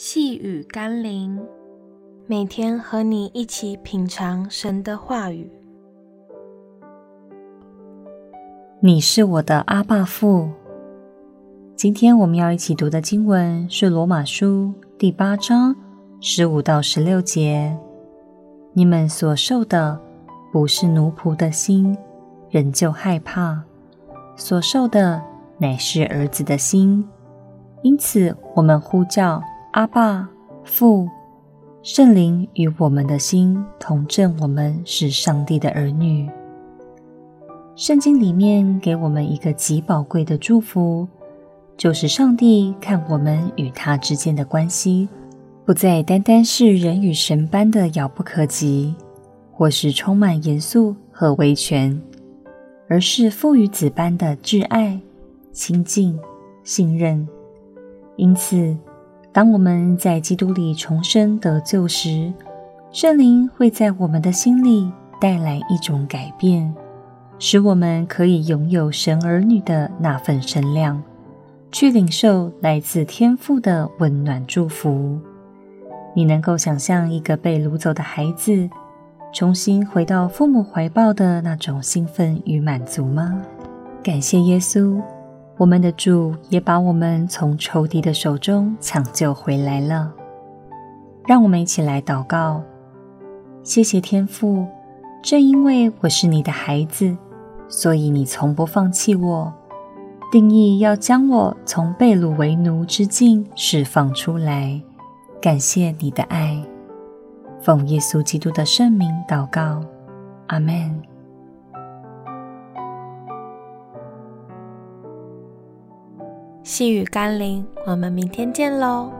细雨甘霖，每天和你一起品尝神的话语。你是我的阿爸父。今天我们要一起读的经文是罗马书第八章十五到十六节。你们所受的不是奴仆的心，仍旧害怕；所受的乃是儿子的心。因此，我们呼叫。阿爸父，圣灵与我们的心同证，我们是上帝的儿女。圣经里面给我们一个极宝贵的祝福，就是上帝看我们与他之间的关系，不再单单是人与神般的遥不可及，或是充满严肃和威权，而是父与子般的挚爱、亲近、信任。因此，当我们在基督里重生得救时，圣灵会在我们的心里带来一种改变，使我们可以拥有神儿女的那份身量，去领受来自天父的温暖祝福。你能够想象一个被掳走的孩子重新回到父母怀抱的那种兴奋与满足吗？感谢耶稣。我们的主也把我们从仇敌的手中抢救回来了。让我们一起来祷告：谢谢天父，正因为我是你的孩子，所以你从不放弃我，定义要将我从被掳为奴之境释放出来。感谢你的爱，奉耶稣基督的圣名祷告，阿门。细雨甘霖，我们明天见喽。